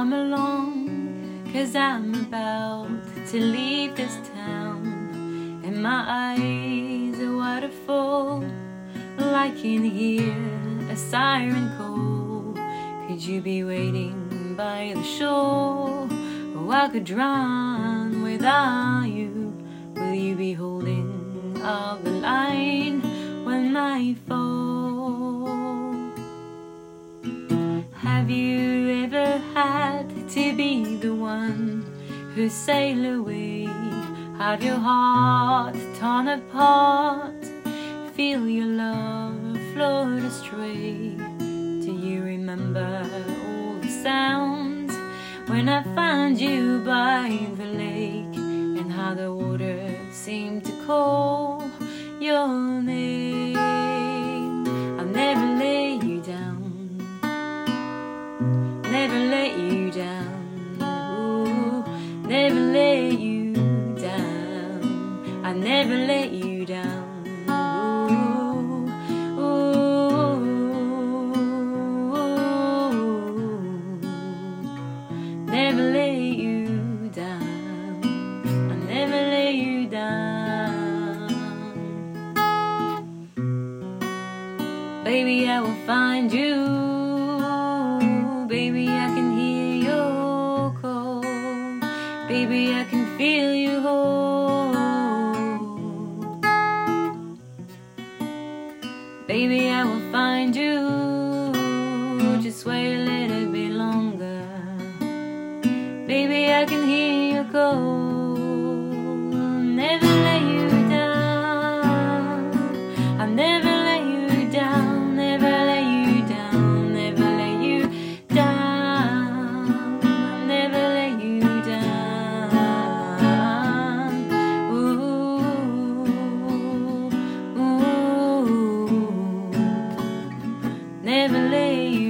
come along, cause I'm about to leave this town. And my eyes are waterfall, I can hear a siren call. Could you be waiting by the shore? Oh, I could drown without you. Will you be holding up the line when I fall? To be the one who sail away? Have your heart torn apart? Feel your love float astray? Do you remember all the sounds when I found you by the lake and how the water seemed to call your name? I'll never lay you down, never let you down, never let you down. Ooh, ooh, never lay you down. I never lay you down. Baby, I will find you. Baby, I can hear your call. Baby, I can feel you hold. Baby, I will find you. Just wait a little bit longer. Baby, I can hear you call. never leave.